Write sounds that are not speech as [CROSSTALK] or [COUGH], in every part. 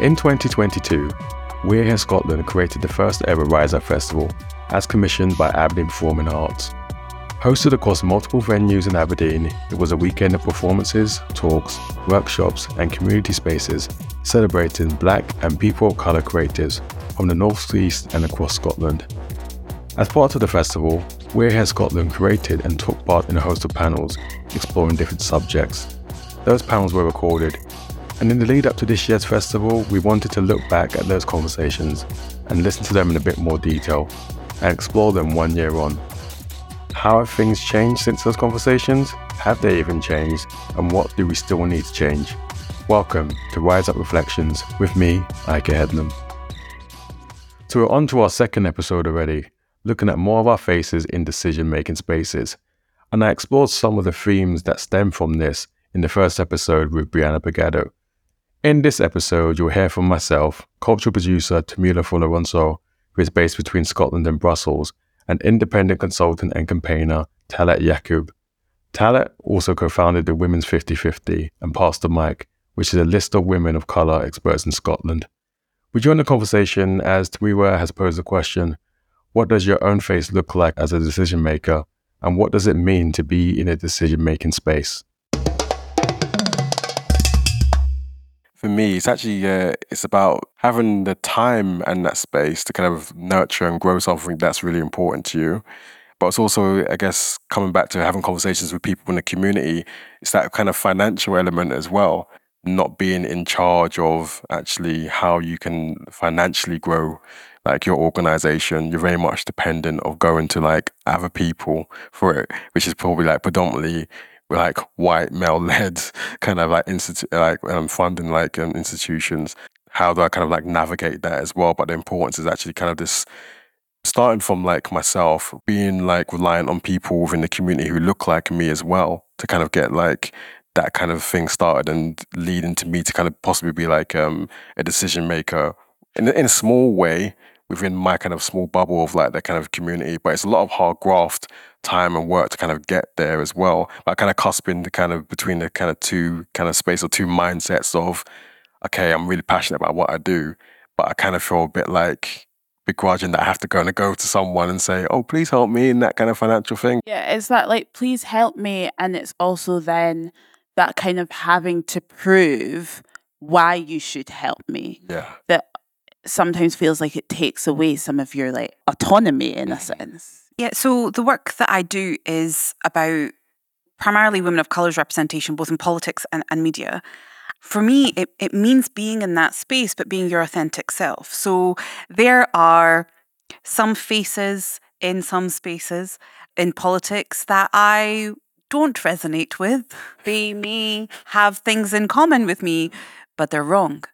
In 2022, We're Here Scotland created the first ever Rise Up Festival as commissioned by Aberdeen Performing Arts. Hosted across multiple venues in Aberdeen, it was a weekend of performances, talks, workshops, and community spaces celebrating Black and people of colour creatives from the North East and across Scotland. As part of the festival, We're Here Scotland created and took part in a host of panels exploring different subjects. Those panels were recorded and in the lead up to this year's festival, we wanted to look back at those conversations and listen to them in a bit more detail and explore them one year on. How have things changed since those conversations? Have they even changed? And what do we still need to change? Welcome to Rise Up Reflections with me, Ica Headlam. So we're on to our second episode already, looking at more of our faces in decision making spaces. And I explored some of the themes that stem from this in the first episode with Brianna Pagado. In this episode, you'll hear from myself, cultural producer Tomiwa Folorunso, who is based between Scotland and Brussels, and independent consultant and campaigner Talat Yaqoob. Talat also co-founded the Women's 50-50 and Pass the Mic, which is a list of women of colour experts in Scotland. We join the conversation as Tomiwa has posed the question, what does your own face look like as a decision maker, and what does it mean to be in a decision-making space? For me, it's actually uh, it's about having the time and that space to kind of nurture and grow something that's really important to you. But it's also, I guess, coming back to having conversations with people in the community. It's that kind of financial element as well. Not being in charge of actually how you can financially grow like your organization. You're very much dependent of going to like other people for it, which is probably like predominantly like white male led [LAUGHS] kind of like institute like um, funding like um, institutions. How do i kind of like navigate that as well? But the importance is actually kind of this starting from like myself being like reliant on people within the community who look like me as well to kind of get like that kind of thing started and leading to me to kind of possibly be like um, a decision maker in, in a small way within my kind of small bubble of like that kind of community. But it's a lot of hard graft, time and work to kind of get there as well. But kind of cusping the kind of between the kind of two kind of space or two mindsets of, okay, I'm really passionate about what I do, but I kind of feel a bit like begrudging that I have to go and go to someone and say, oh, please help me in that kind of financial thing. Yeah, it's that like, please help me. And it's also then that kind of having to prove why you should help me. Yeah. That sometimes feels like it takes away some of your like autonomy in a mm. sense. Yeah, so the work that I do is about primarily women of colour's representation, both in politics and, and media. For me, it, it means being in that space, but being your authentic self. So there are some faces in some spaces in politics that I don't resonate with. They may have things in common with me, but they're wrong.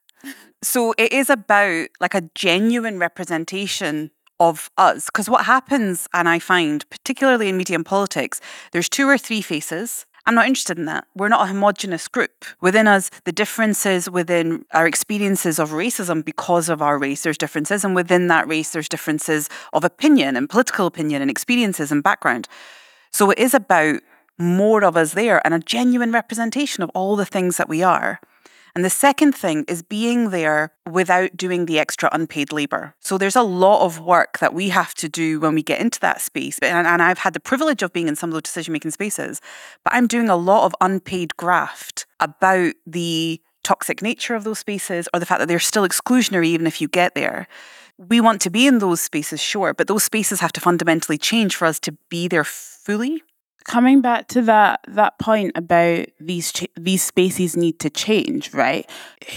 So it is about like a genuine representation of us. Because what happens, and I find, particularly in media and politics, there's two or three faces. I'm not interested in that. We're not a homogenous group. Within us, the differences within our experiences of racism because of our race, there's differences. And within that race, there's differences of opinion and political opinion and experiences and background. So it is about more of us there and a genuine representation of all the things that we are. And the second thing is being there without doing the extra unpaid labor. So there's a lot of work that we have to do when we get into that space. And, and I've had the privilege of being in some of those decision making spaces, but I'm doing a lot of unpaid graft about the toxic nature of those spaces or the fact that they're still exclusionary even if you get there. We want to be in those spaces, sure, but those spaces have to fundamentally change for us to be there fully coming back to that that point about these ch- these spaces need to change right?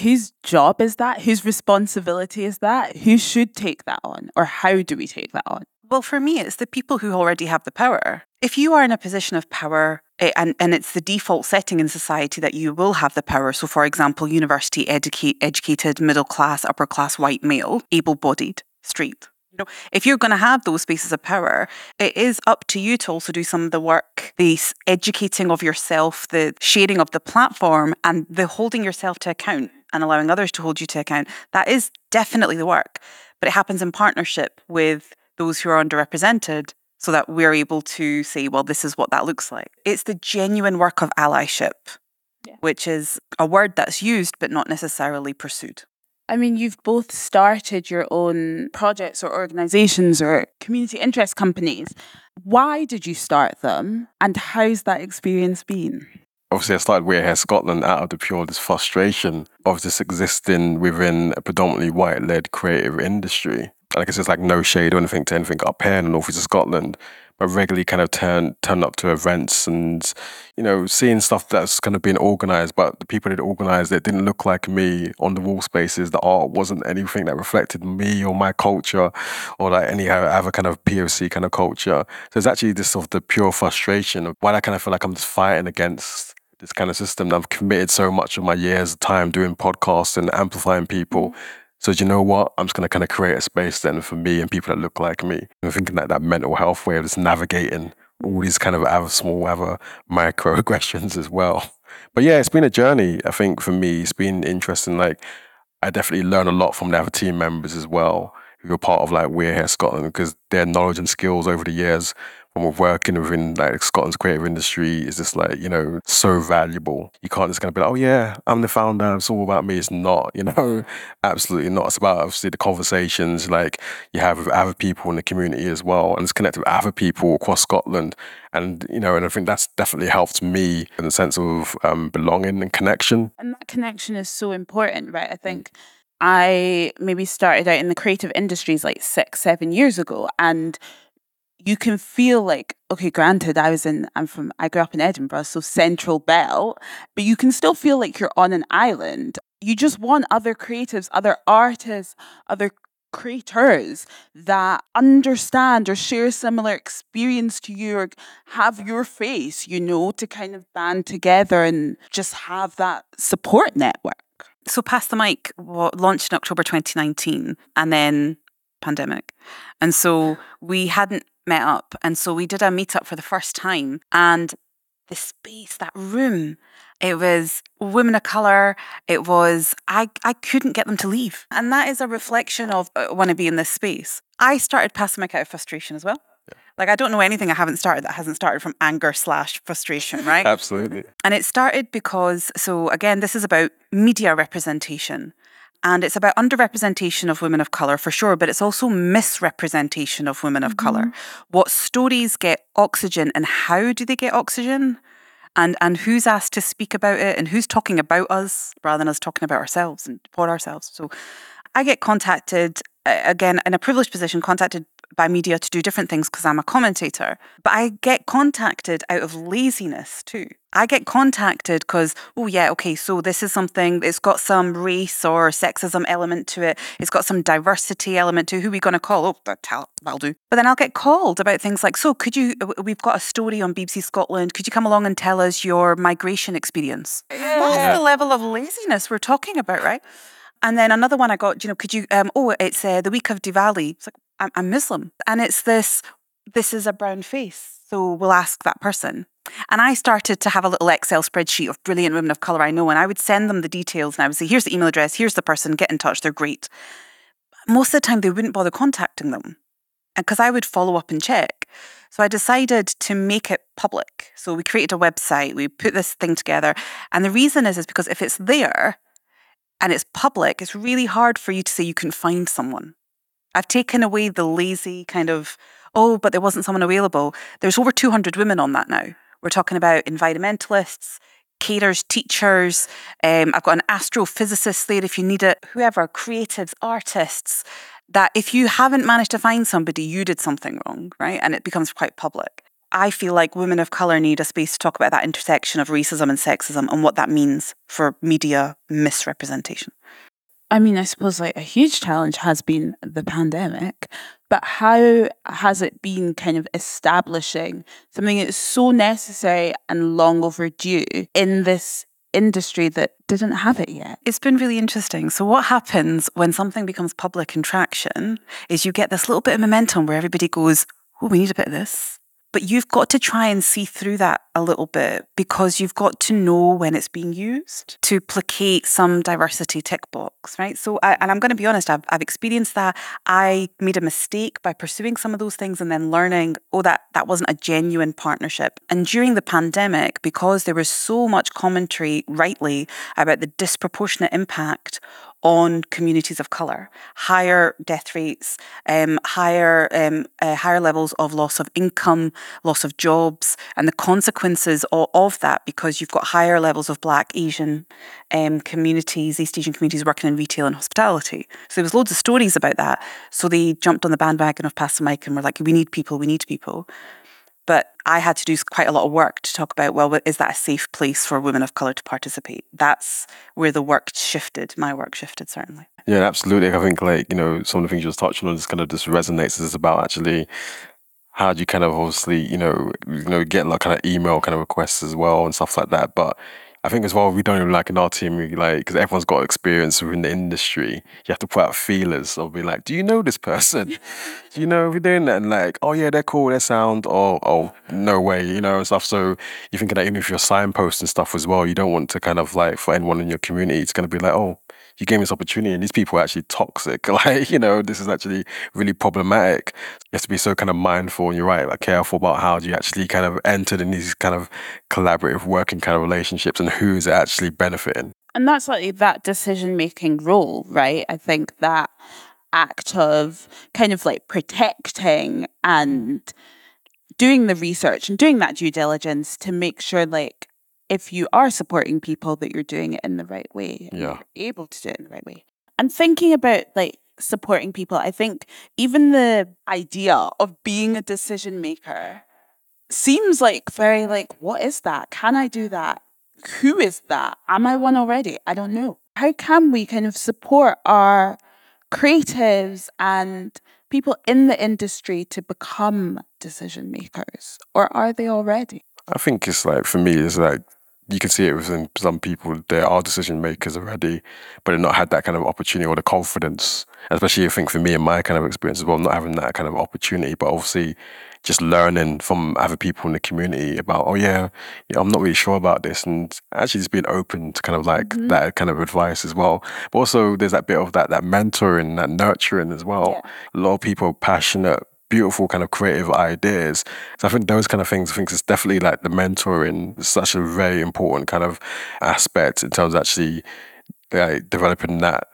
Whose job is that? Whose responsibility is that? Who should take that on or how do we take that on? Well for me it's the people who already have the power. If you are in a position of power eh, and, and it's the default setting in society that you will have the power. So for example university educate, educated middle class upper class white male able bodied straight know, if you're going to have those spaces of power, it is up to you to also do some of the work, the educating of yourself, the sharing of the platform, and the holding yourself to account and allowing others to hold you to account. That is definitely the work, but it happens in partnership with those who are underrepresented so that we're able to say, well, this is what that looks like. It's the genuine work of allyship, yeah. which is a word that's used but not necessarily pursued. I mean, you've both started your own projects or organizations or community interest companies. Why did you start them and how's that experience been? Obviously, I started We're Scotland out of the pure this frustration of just existing within a predominantly white led creative industry. I guess it's like no shade or anything to anything up here in the northeast of Scotland but regularly kind of turn turn up to events and you know seeing stuff that's kind of been organized but the people that organized it didn't look like me on the wall spaces. The art wasn't anything that reflected me or my culture or like any other kind of poc kind of culture. So it's actually this sort of the pure frustration of why i kind of feel like i'm just fighting against this kind of system that i've committed so much of my years of time doing podcasts and amplifying people. Mm-hmm so do you know what? I'm just to kind of create a space then for me and people that look like me. I'm thinking that that mental health way of just navigating all these kind of other small, other microaggressions [LAUGHS] as well. But yeah, it's been a journey. I think for me, it's been interesting. Like I definitely learn a lot from the other team members as well who are part of like We're Here Scotland because their knowledge and skills over the years from working within like Scotland's creative industry is just like, you know, so valuable. You can't just kind of be like, oh yeah, I'm the founder, it's all about me. It's not, you know, [LAUGHS] absolutely not. It's about obviously the conversations like you have with other people in the community as well. And it's connected with other people across Scotland. And, you know, and I think that's definitely helped me in the sense of um, belonging and connection. And that connection is so important, right? I think I maybe started out in the creative industries like six, seven years ago. And you can feel like okay granted i was in i'm from i grew up in edinburgh so central belt but you can still feel like you're on an island. You just want other creatives other artists other creators that understand or share similar experience to you or have your face you know to kind of band together and just have that support network. So pass the mic launched in october 2019 and then pandemic and so we hadn't met up. And so we did a meetup for the first time. And the space, that room, it was women of color. It was, I, I couldn't get them to leave. And that is a reflection of uh, want to be in this space. I started passing my out of frustration as well. Like I don't know anything I haven't started that hasn't started from anger slash frustration, right? Absolutely. And it started because, so again, this is about media representation. And it's about underrepresentation of women of colour for sure, but it's also misrepresentation of women of mm-hmm. colour. What stories get oxygen and how do they get oxygen? And, and who's asked to speak about it and who's talking about us rather than us talking about ourselves and for ourselves. So I get contacted again in a privileged position, contacted by media to do different things because I'm a commentator. But I get contacted out of laziness too. I get contacted because, oh, yeah, okay, so this is something, it's got some race or sexism element to it. It's got some diversity element to who we going to call. Oh, that, that'll do. But then I'll get called about things like, so could you, we've got a story on BBC Scotland. Could you come along and tell us your migration experience? Yeah. That's the level of laziness we're talking about, right? And then another one I got, you know, could you, um, oh, it's uh, the week of Diwali. It's like, I'm, I'm Muslim. And it's this, this is a brown face. So we'll ask that person. And I started to have a little Excel spreadsheet of brilliant women of colour I know, and I would send them the details and I would say, here's the email address, here's the person, get in touch, they're great. Most of the time, they wouldn't bother contacting them because I would follow up and check. So I decided to make it public. So we created a website, we put this thing together. And the reason is, is because if it's there and it's public, it's really hard for you to say you can find someone. I've taken away the lazy kind of, oh, but there wasn't someone available. There's over 200 women on that now. We're talking about environmentalists, caterers, teachers. Um, I've got an astrophysicist there if you need it, whoever, creatives, artists. That if you haven't managed to find somebody, you did something wrong, right? And it becomes quite public. I feel like women of colour need a space to talk about that intersection of racism and sexism and what that means for media misrepresentation. I mean, I suppose like a huge challenge has been the pandemic, but how has it been kind of establishing something that's so necessary and long overdue in this industry that didn't have it yet? It's been really interesting. So, what happens when something becomes public in traction is you get this little bit of momentum where everybody goes, Oh, we need a bit of this. But you've got to try and see through that a little bit because you've got to know when it's being used to placate some diversity tick box, right? So, I, and I'm going to be honest, I've, I've experienced that. I made a mistake by pursuing some of those things and then learning, oh, that, that wasn't a genuine partnership. And during the pandemic, because there was so much commentary, rightly, about the disproportionate impact on communities of color, higher death rates, um, higher um, uh, higher levels of loss of income, loss of jobs, and the consequences of, of that because you've got higher levels of Black, Asian um, communities, East Asian communities working in retail and hospitality. So there was loads of stories about that. So they jumped on the bandwagon of Pass the Mic and were like, "We need people, we need people." But I had to do quite a lot of work to talk about, well, is that a safe place for women of colour to participate? That's where the work shifted. My work shifted, certainly. Yeah, absolutely. I think, like, you know, some of the things you was touching on just kind of just resonates. It's about actually how do you kind of obviously, you know, you know, get like kind of email kind of requests as well and stuff like that. But I think as well, we don't even like in our team, we like, because everyone's got experience within the industry, you have to put out feelers of be like, do you know this person? [LAUGHS] do you know you're doing? And like, oh yeah, they're cool, they sound, oh, oh, no way, you know, and stuff. So you're thinking that even if you're signposting stuff as well, you don't want to kind of like, for anyone in your community, it's going to be like, oh, you gave me this opportunity and these people are actually toxic. [LAUGHS] Like, you know, this is actually really problematic. You have to be so kind of mindful and you're right, like careful about how you actually kind of enter in these kind of collaborative working kind of relationships and who is actually benefiting. And that's like that decision making role, right? I think that act of kind of like protecting and doing the research and doing that due diligence to make sure like if you are supporting people that you're doing it in the right way yeah. able to do it in the right way. And thinking about like supporting people. I think even the idea of being a decision maker seems like very like what is that? Can i do that? Who is that? Am i one already? I don't know. How can we kind of support our creatives and people in the industry to become decision makers or are they already? I think it's like for me it's like you can see it within some people. There are decision makers already, but they've not had that kind of opportunity or the confidence. Especially, I think for me and my kind of experience as well, not having that kind of opportunity, but obviously just learning from other people in the community about, oh yeah, yeah I'm not really sure about this, and actually just being open to kind of like mm-hmm. that kind of advice as well. But also, there's that bit of that that mentoring, that nurturing as well. Yeah. A lot of people passionate beautiful kind of creative ideas. So I think those kind of things, I think it's definitely like the mentoring is such a very important kind of aspect in terms of actually like, developing that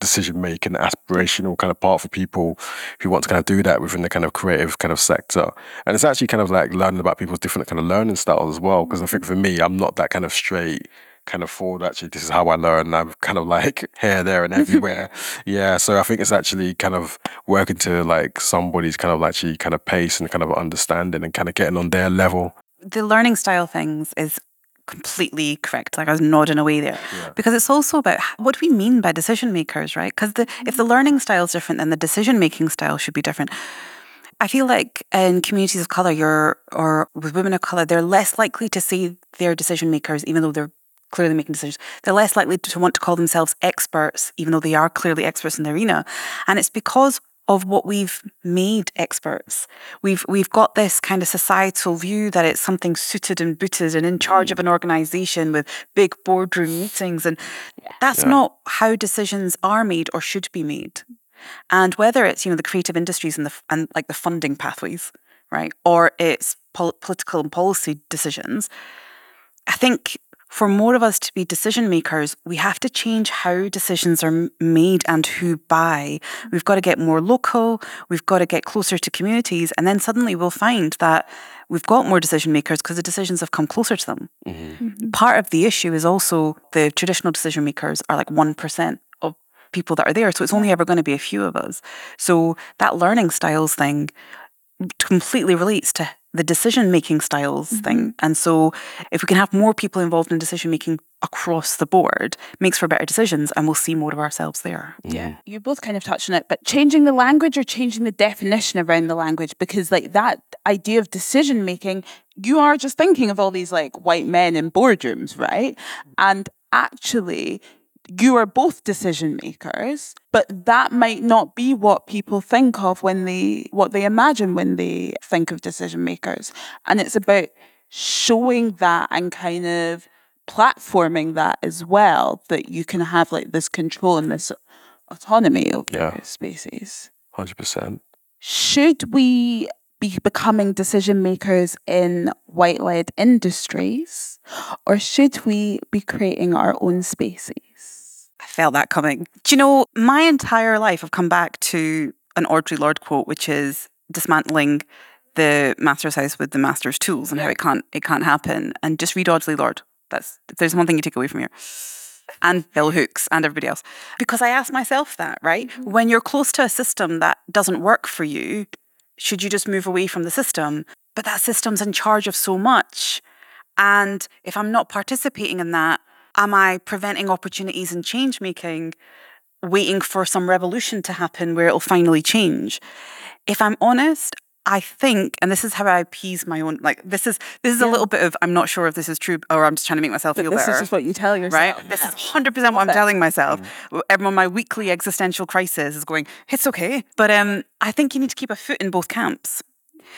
decision making aspirational kind of part for people who want to kind of do that within the kind of creative kind of sector and it's actually kind of like learning about people's different kind of learning styles as well because i think for me i'm not that kind of straight kind of forward actually this is how I learn I'm kind of like [LAUGHS] here there and everywhere. [LAUGHS] Yeah so I think it's actually kind of working to like somebody's kind of actually kind of pace and kind of understanding and kind of getting on their level. The learning style things is completely correct like I was nodding away there. Yeah. because it's also about what do we mean by decision makers right? Because the if the learning style is different then the decision making style should be different. I feel like in communities of color, you're or with women of color, they're less likely to say they're decision makers, even though they're clearly making decisions. They're less likely to want to call themselves experts, even though they are clearly experts in the arena. And it's because of what we've made experts. We've we've got this kind of societal view that it's something suited and booted and in charge of an organization with big boardroom meetings. And that's yeah. not how decisions are made or should be made. And whether it's, you know, the creative industries and the and like the funding pathways, right? Or it's pol- political and policy decisions, I think for more of us to be decision makers, we have to change how decisions are made and who buy. We've got to get more local, we've got to get closer to communities, and then suddenly we'll find that we've got more decision makers because the decisions have come closer to them. Mm-hmm. Mm-hmm. Part of the issue is also the traditional decision makers are like 1% of people that are there. So it's only ever going to be a few of us. So that learning styles thing completely relates to the decision making styles mm-hmm. thing. And so if we can have more people involved in decision making across the board, makes for better decisions and we'll see more of ourselves there. Yeah. You both kind of touched on it, but changing the language or changing the definition around the language because like that idea of decision making, you are just thinking of all these like white men in boardrooms, right? And actually you are both decision makers, but that might not be what people think of when they, what they imagine when they think of decision makers. And it's about showing that and kind of platforming that as well, that you can have like this control and this autonomy over yeah. spaces. 100%. Should we be becoming decision makers in white led industries, or should we be creating our own spaces? Felt that coming. Do you know, my entire life I've come back to an Audre Lorde quote, which is dismantling the master's house with the master's tools and how it can't it can't happen. And just read Audre Lorde. That's there's one thing you take away from here. And bell hooks and everybody else. Because I asked myself that, right? Mm-hmm. When you're close to a system that doesn't work for you, should you just move away from the system? But that system's in charge of so much. And if I'm not participating in that, am I preventing opportunities and change making, waiting for some revolution to happen where it'll finally change? If I'm honest, I think, and this is how I appease my own. Like this is this is yeah. a little bit of I'm not sure if this is true, or I'm just trying to make myself but feel this better. This is just what you tell yourself, right? This is 100 percent what I'm telling myself. Mm. Everyone, my weekly existential crisis is going. It's okay, but um, I think you need to keep a foot in both camps.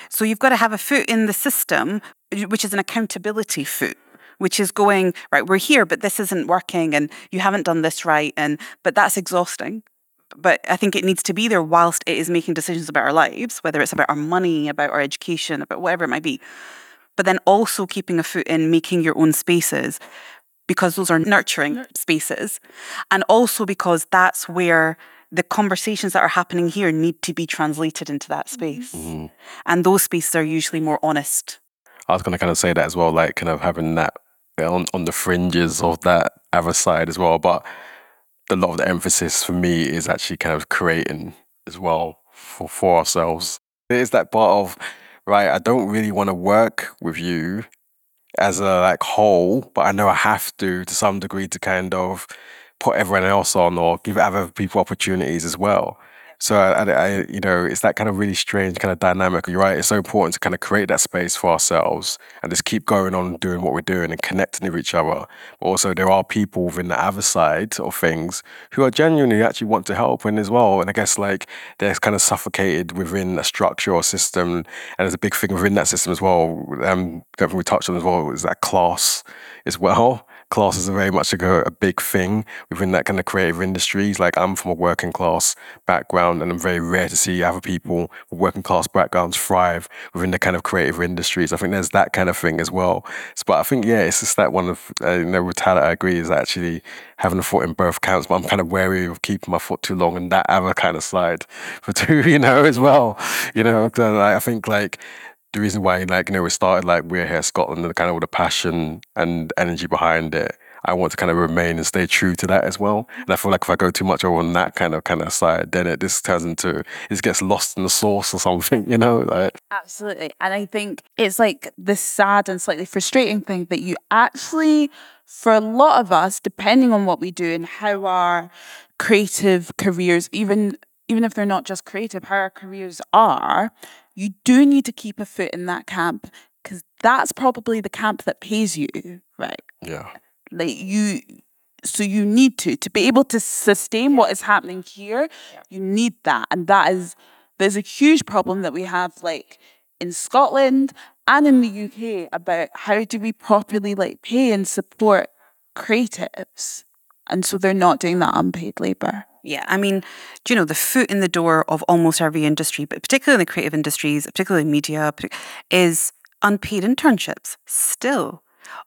So you've got to have a foot in the system, which is an accountability foot which is going right we're here but this isn't working and you haven't done this right and but that's exhausting but I think it needs to be there whilst it is making decisions about our lives, whether it's about our money, about our education, about whatever it might be. But then also keeping a foot in making your own spaces because those are nurturing spaces. And also because that's where the conversations that are happening here need to be translated into that space. Mm-hmm. And those spaces are usually more honest. I was going to kind of say that as well, like kind of having that on, on the fringes of that other side as well. But a lot of the emphasis for me is actually kind of creating as well for, for ourselves. It is that part of, right, I don't really want to work with you as a like whole, but I know I have to to some degree to kind of put everyone else on or give other people opportunities as well. So I, I, you know, it's that kind of really strange kind of dynamic. You're right. It's so important to kind of create that space for ourselves and just keep going on doing what we're doing and connecting with each other. But also, there are people within the other side of things who are genuinely actually want to help and as well. And I guess like they're kind of suffocated within a structure or system. And there's a big thing within that system as well. Um, we touched on as well is that class as well classes are very much like a, a, big thing within that kind of creative industries. Like I'm from a working class background, and I'm very rare to see other people with working class backgrounds thrive within the kind of creative industries. I think there's that kind of thing as well. So, but I think yeah, it's just that one of uh, you know with I agree is actually having a foot in both camps. But I'm kind of wary of keeping my foot too long in that other kind of side for [LAUGHS] two, you know, as well. You know, I think like the reason why like you know we started like we're here Scotland and kind of with the passion and energy behind it I want to kind of remain and stay true to that as well. And I feel like if I go too much over on that kind of kind of side then it just turns into it gets lost in the sauce or something [LAUGHS] you know like. Absolutely. And I think it's like the sad and slightly frustrating thing that you actually for a lot of us depending on what we do and how our creative careers even even if they're not just creative how our careers are you do need to keep a foot in that camp because that's probably the camp that pays you, right? Yeah. Like you, so you need to to be able to sustain what is happening here. Yeah. You need that, and that is there's a huge problem that we have, like in Scotland and in the UK, about how do we properly like pay and support creatives, and so they're not doing that unpaid labor. Yeah, I mean, you know the foot in the door of almost every industry, but particularly in the creative industries, particularly media, is unpaid internships still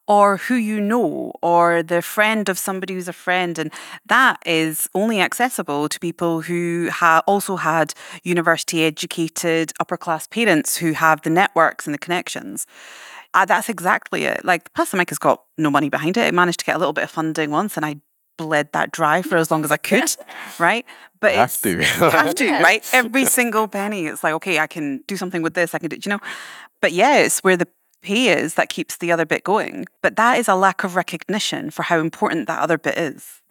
or who you know, or the friend of somebody who's a friend. And that is only accessible to people who ha- also had university educated upper class parents who have the networks and the connections. Uh, that's exactly it. Like, Pass the Mic has got no money behind it. It managed to get a little bit of funding once, and I bled that dry for as long as I could, [LAUGHS] right? But have to, have to, [LAUGHS] right? Every single penny. It's like, okay, I can do something with this. I can do, you know. But yeah, it's where the pay is that keeps the other bit going. But that is a lack of recognition for how important that other bit is,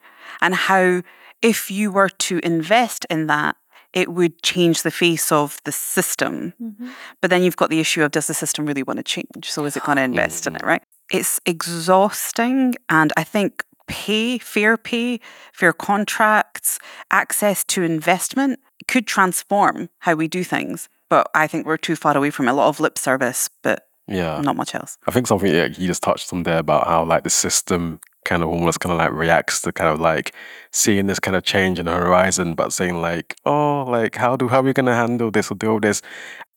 and how if you were to invest in that, it would change the face of the system. Mm-hmm. But then you've got the issue of does the system really want to change? So is it going [GASPS] to invest mm-hmm. in it, right? It's exhausting. And I think pay, fair pay, fair contracts, access to investment could transform how we do things. But I think we're too far away from a lot of lip service, but yeah, not much else. I think something yeah, you just touched on there about how like the system kind of almost kind of like reacts to kind of like seeing this kind of change in the horizon, but saying like, oh, like how do how are we gonna handle this or deal with this?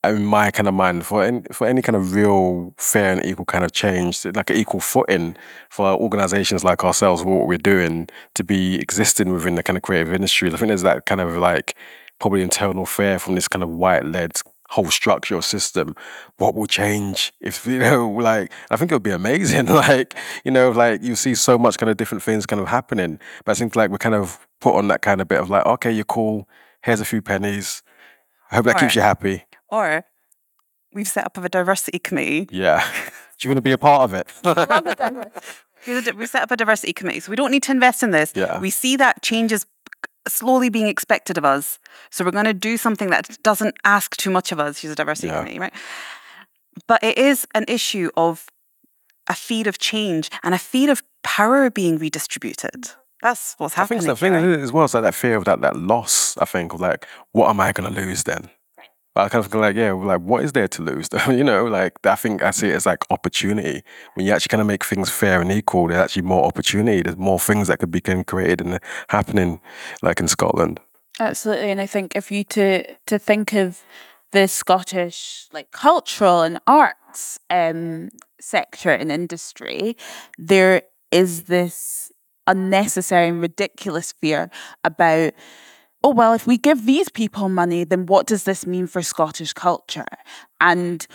In my kind of mind, for any, for any kind of real fair and equal kind of change, like an equal footing for organizations like ourselves, what we're doing to be existing within the kind of creative industries. I think there's that kind of like probably internal fear from this kind of white led whole structure or system. What will change if [LAUGHS] you know, like I think it would be amazing. [LAUGHS] like you know, like you see so much kind of different things kind of happening, but I think like we're kind of put on that kind of bit of like, okay, you're cool. Here's a few pennies. I hope that keeps you happy. Or we've set up a diversity committee. Yeah. [LAUGHS] Do you want to be a part of it? [LAUGHS] We've set up a diversity committee, so we don't need to invest in this. Yeah. We see that change is slowly being expected of us. So we're going to do something that doesn't ask too much of us. She's a diversity Yeah. committee, right? But it is an issue of a feed of change and a feed of power being redistributed. That's what's happening. I think the thing right? as well. It's like that fear of that that loss. I think of like, what am I going to lose then? But I kind of feel like, yeah, like what is there to lose? [LAUGHS] You know, like I think I see it as like opportunity. When you actually kind of make things fair and equal, there's actually more opportunity. There's more things that could be created and happening, like in Scotland. Absolutely, and I think if you to to think of the Scottish like cultural and arts um, sector and industry, there is this unnecessary and ridiculous fear about. Oh well, if we give these people money, then what does this mean for Scottish culture? And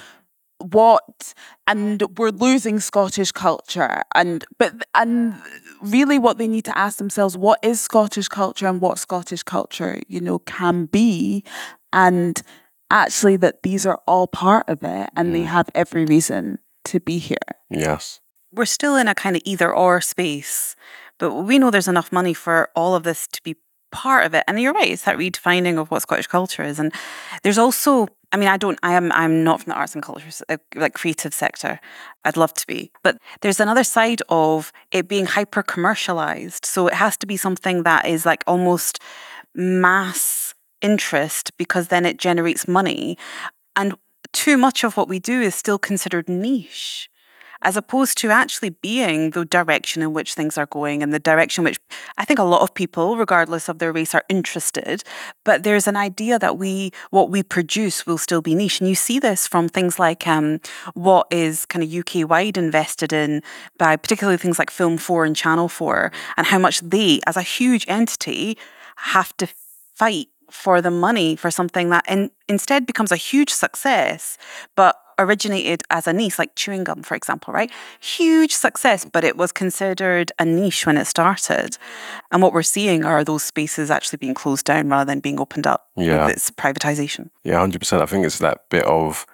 what and we're losing Scottish culture and but and really what they need to ask themselves what is Scottish culture and what Scottish culture you know can be and actually that these are all part of it and they mm. have every reason to be here Yes. we're still in a kind of either or space, but we know there's enough money for all of this to be part of it. And you're right, it's that redefining of what Scottish culture is. And there's also, I mean, I don't, I am, I'm not from the arts and culture, uh, like creative sector. I'd love to be, but there's another side of it being hyper commercialized. So it has to be something that is like almost mass interest because then it generates money. And too much of what we do is still considered niche as opposed to actually being the direction in which things are going and the direction which I think a lot of people, regardless of their race, are interested. But there's an idea that we what we produce will still be niche. And you see this from things like um, what is kind of UK wide invested in by particularly things like Film 4 and Channel 4, and how much they, as a huge entity, have to fight for the money for something that in, instead becomes a huge success, but originated as a niche, like chewing gum, for example, right? Huge success, but it was considered a niche when it started. And what we're seeing are those spaces actually being closed down rather than being opened up Yeah. with its privatization. Yeah, hundred percent. I think it's that bit of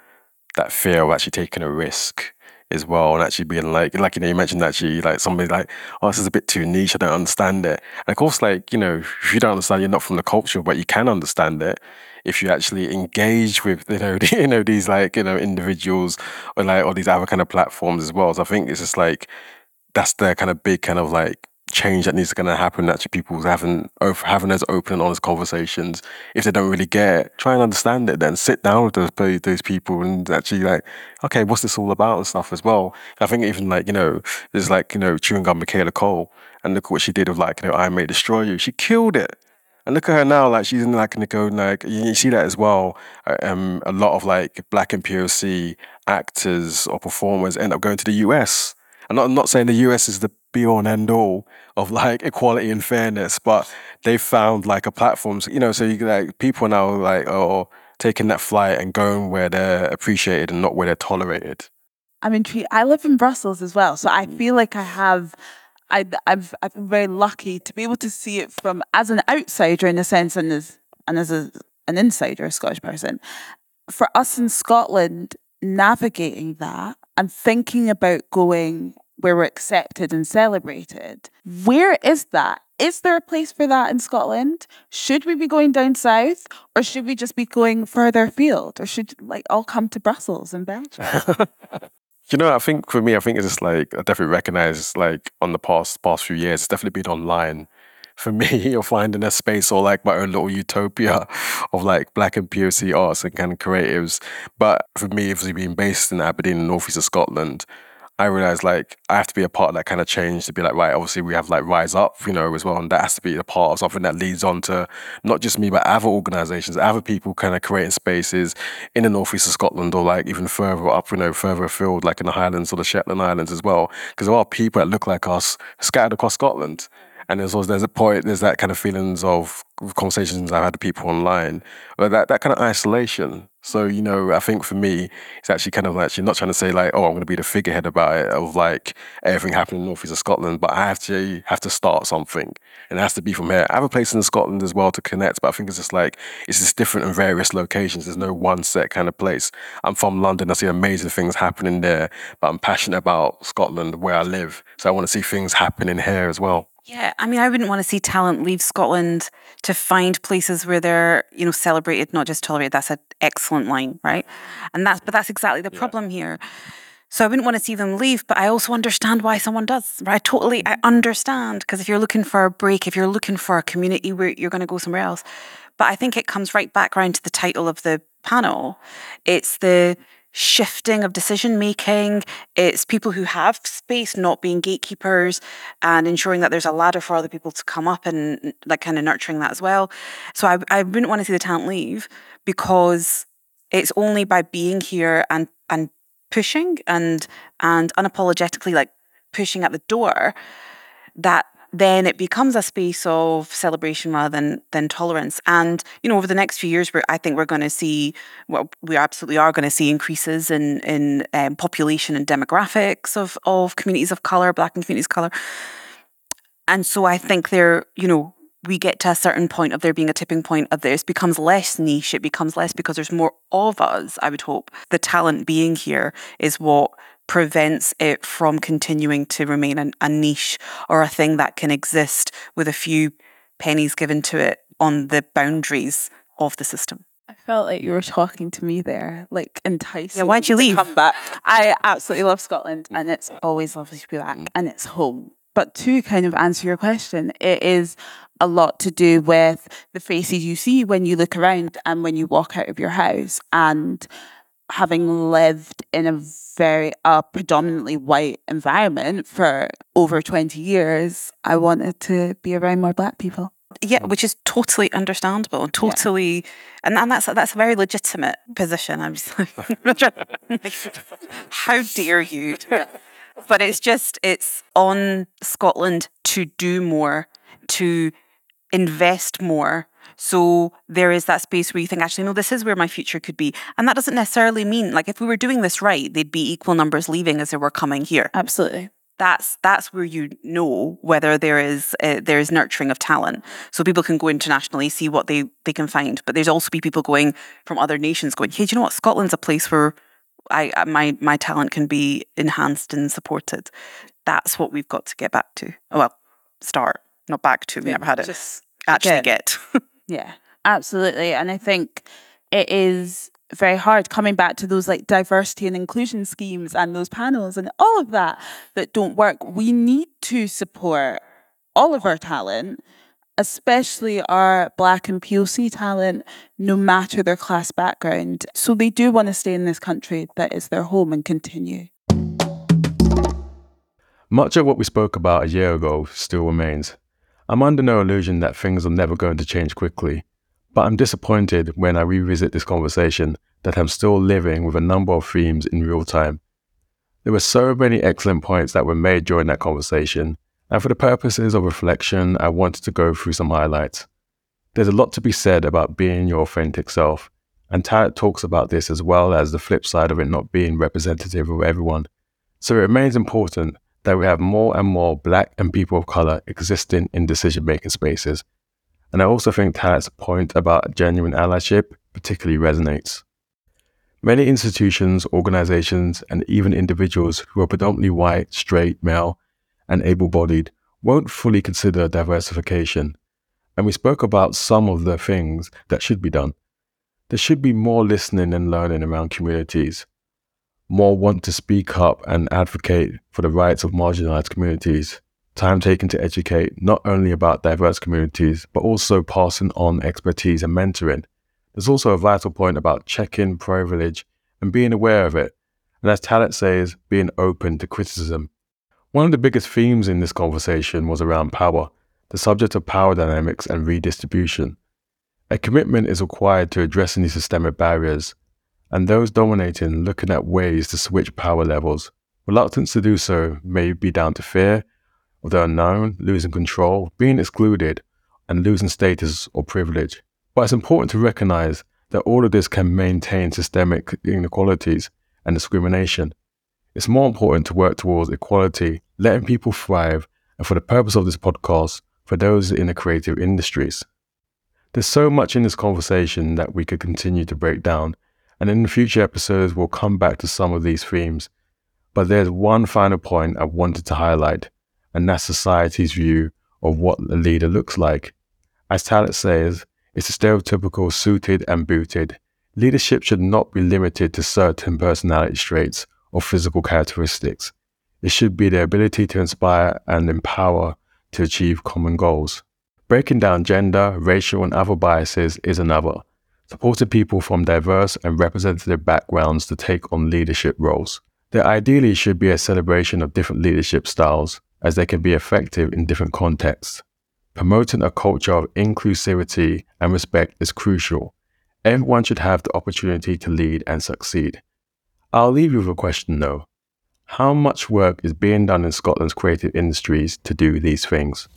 that fear of actually taking a risk as well, and actually being like, like you know, you mentioned actually like somebody like, oh, this is a bit too niche. I don't understand it. And of course, like you know, if you don't understand, you're not from the culture, but you can understand it if you actually engage with [LAUGHS] you know, you know these like you know individuals or like or these other kind of platforms as well. So I think it's just like that's the kind of big kind of like change that needs to kind of happen. Actually, people having having those open and honest conversations. If they don't really get, it, try and understand it. Then sit down with those those people and actually like, okay, what's this all about and stuff as well. I think even like you know, there's like you know chewing gum Michaela Coel, and look what she did with like you know I May Destroy You. She killed it. And look at her now, like she's in like go like you, see that as well. uh, Um, a lot of like black and POC actors or performers end up going to the US. I'm not, I'm not saying the US is the be all and end all of like equality and fairness, but they found like a platform, you know. So you like people now like are taking that flight and going where they're appreciated and not where they're tolerated. I'm intrigued. I live in Brussels as well, so I feel like I have. I, I've I've been very lucky to be able to see it from as an outsider in a sense, and as and as a, an insider, a Scottish person. For us in Scotland, navigating that and thinking about going where we're accepted and celebrated, where is that? Is there a place for that in Scotland? Should we be going down south, or should we just be going further afield, or should like all come to Brussels and Belgium? [LAUGHS] You know, I think for me, I think it's just like I definitely recognize like on the past past few years, it's definitely been online. For me, [LAUGHS] of finding a space or like my own little utopia [LAUGHS] of like black and POC arts and kind of creatives. But for me, obviously being based in Aberdeen, northeast of Scotland, I realized like I have to be a part of that kind of change to be like, right, obviously we have like Rise Up, you know, as well. And that has to be a part of something that leads on to not just me, but other organizations, other people kind of creating spaces in the northeast of Scotland or like even further up, you know, further afield, like in the Highlands or the Shetland Islands as well. Because there are people that look like us scattered across Scotland. And there's also there's a point, there's that kind of feelings of conversations I've had with people online, but that, that kind of isolation. So, you know, I think for me, it's actually kind of like, actually not trying to say like, oh, I'm going to be the figurehead about it of like everything happening in the northeast of Scotland, but I have to have to start something. And it has to be from here. I have a place in Scotland as well to connect, but I think it's just like it's just different in various locations. There's no one set kind of place. I'm from London, I see amazing things happening there, but I'm passionate about Scotland where I live. So I want to see things happening here as well. Yeah, I mean, I wouldn't want to see talent leave Scotland to find places where they're, you know, celebrated, not just tolerated. That's an excellent line, right? And that's, but that's exactly the problem yeah. here. So I wouldn't want to see them leave, but I also understand why someone does. Right? I totally, I understand because if you're looking for a break, if you're looking for a community where you're going to go somewhere else, but I think it comes right back around to the title of the panel. It's the shifting of decision making. It's people who have space not being gatekeepers and ensuring that there's a ladder for other people to come up and like kind of nurturing that as well. So I, I wouldn't want to see the talent leave because it's only by being here and and pushing and and unapologetically like pushing at the door that then it becomes a space of celebration rather than than tolerance. And you know, over the next few years, I think we're going to see well, we absolutely are going to see increases in in um, population and demographics of of communities of color, Black and communities of color. And so I think there, you know, we get to a certain point of there being a tipping point of this becomes less niche. It becomes less because there's more of us. I would hope the talent being here is what prevents it from continuing to remain an, a niche or a thing that can exist with a few pennies given to it on the boundaries of the system. I felt like you were talking to me there, like enticing. Yeah, why'd you leave? Come back. I absolutely love Scotland, and it's always lovely to be back, and it's home. But to kind of answer your question, it is a lot to do with the faces you see when you look around and when you walk out of your house, and having lived in a very uh, predominantly white environment for over 20 years, I wanted to be around more black people. Yeah, which is totally understandable. Totally, yeah. and, and that's that's a very legitimate position. I'm just like, [LAUGHS] how dare you? But it's just it's on Scotland to do more, to invest more so there is that space where you think, actually, no, this is where my future could be. And that doesn't necessarily mean, like, if we were doing this right, they'd be equal numbers leaving as they were coming here. Absolutely. That's that's where you know whether there is uh, there is nurturing of talent. So people can go internationally, see what they they can find. But there's also be people going from other nations going, hey, do you know what? Scotland's a place where I my my talent can be enhanced and supported. That's what we've got to get back to. Oh, well, start, not back to. We yeah, never had it. Just actually get. [LAUGHS] Yeah, absolutely. And I think it is very hard coming back to those like diversity and inclusion schemes and those panels and all of that that don't work. We need to support all of our talent, especially our Black and POC talent, no matter their class background. So they do want to stay in this country that is their home and continue. Much of what we spoke about a year ago still remains. I'm under no illusion that things are never going to change quickly, but I'm disappointed when I revisit this conversation that I'm still living with a number of themes in real time. There were so many excellent points that were made during that conversation, and for the purposes of reflection, I wanted to go through some highlights. There's a lot to be said about being your authentic self, and Talat talks about this as well as the flip side of it not being representative of everyone. So it remains important that we have more and more black and people of color existing in decision making spaces. And I also think Talat's point about genuine allyship particularly resonates. Many institutions, organizations, and even individuals who are predominantly white, straight, male, and able bodied won't fully consider diversification. And we spoke about some of the things that should be done. There should be more listening and learning around communities, more want to speak up and advocate for the rights of marginalized communities. Time taken to educate not only about diverse communities, but also passing on expertise and mentoring. There's also a vital point about checking privilege and being aware of it, and as Talat says, being open to criticism. One of the biggest themes in this conversation was around power, the subject of power dynamics and redistribution. A commitment is required to addressing these systemic barriers, and those dominating looking at ways to switch power levels. Reluctance to do so may be down to fear of the unknown, losing control, being excluded, and losing status or privilege. But it's important to recognize that all of this can maintain systemic inequalities and discrimination. It's more important to work towards equality, letting people thrive, and for the purpose of this podcast, for those in the creative industries. There's so much in this conversation that we could continue to break down, and in future episodes, we'll come back to some of these themes. But there's one final point I wanted to highlight, and that's society's view of what a leader looks like. As Talat says, it's a stereotypical suited and booted. Leadership should not be limited to certain personality traits or physical characteristics. It should be the ability to inspire and empower to achieve common goals. Breaking down gender, racial, and other biases is another. Supporting people from diverse and representative backgrounds to take on leadership roles. There ideally should be a celebration of different leadership styles, as they can be effective in different contexts. Promoting a culture of inclusivity and respect is crucial. Everyone should have the opportunity to lead and succeed. I'll leave you with a question though. How much work is being done in Scotland's creative industries to do these things?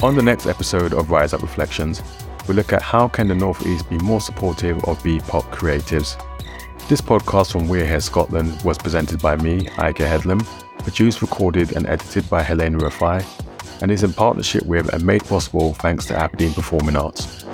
On the next episode of Rise Up Reflections, we look at how can the Northeast be more supportive of BIPOC creatives. This podcast from We're Here Scotland was presented by me, Ica Headlam, produced, recorded, and edited by Helena Rafai, and is in partnership with and made possible thanks to Aberdeen Performing Arts.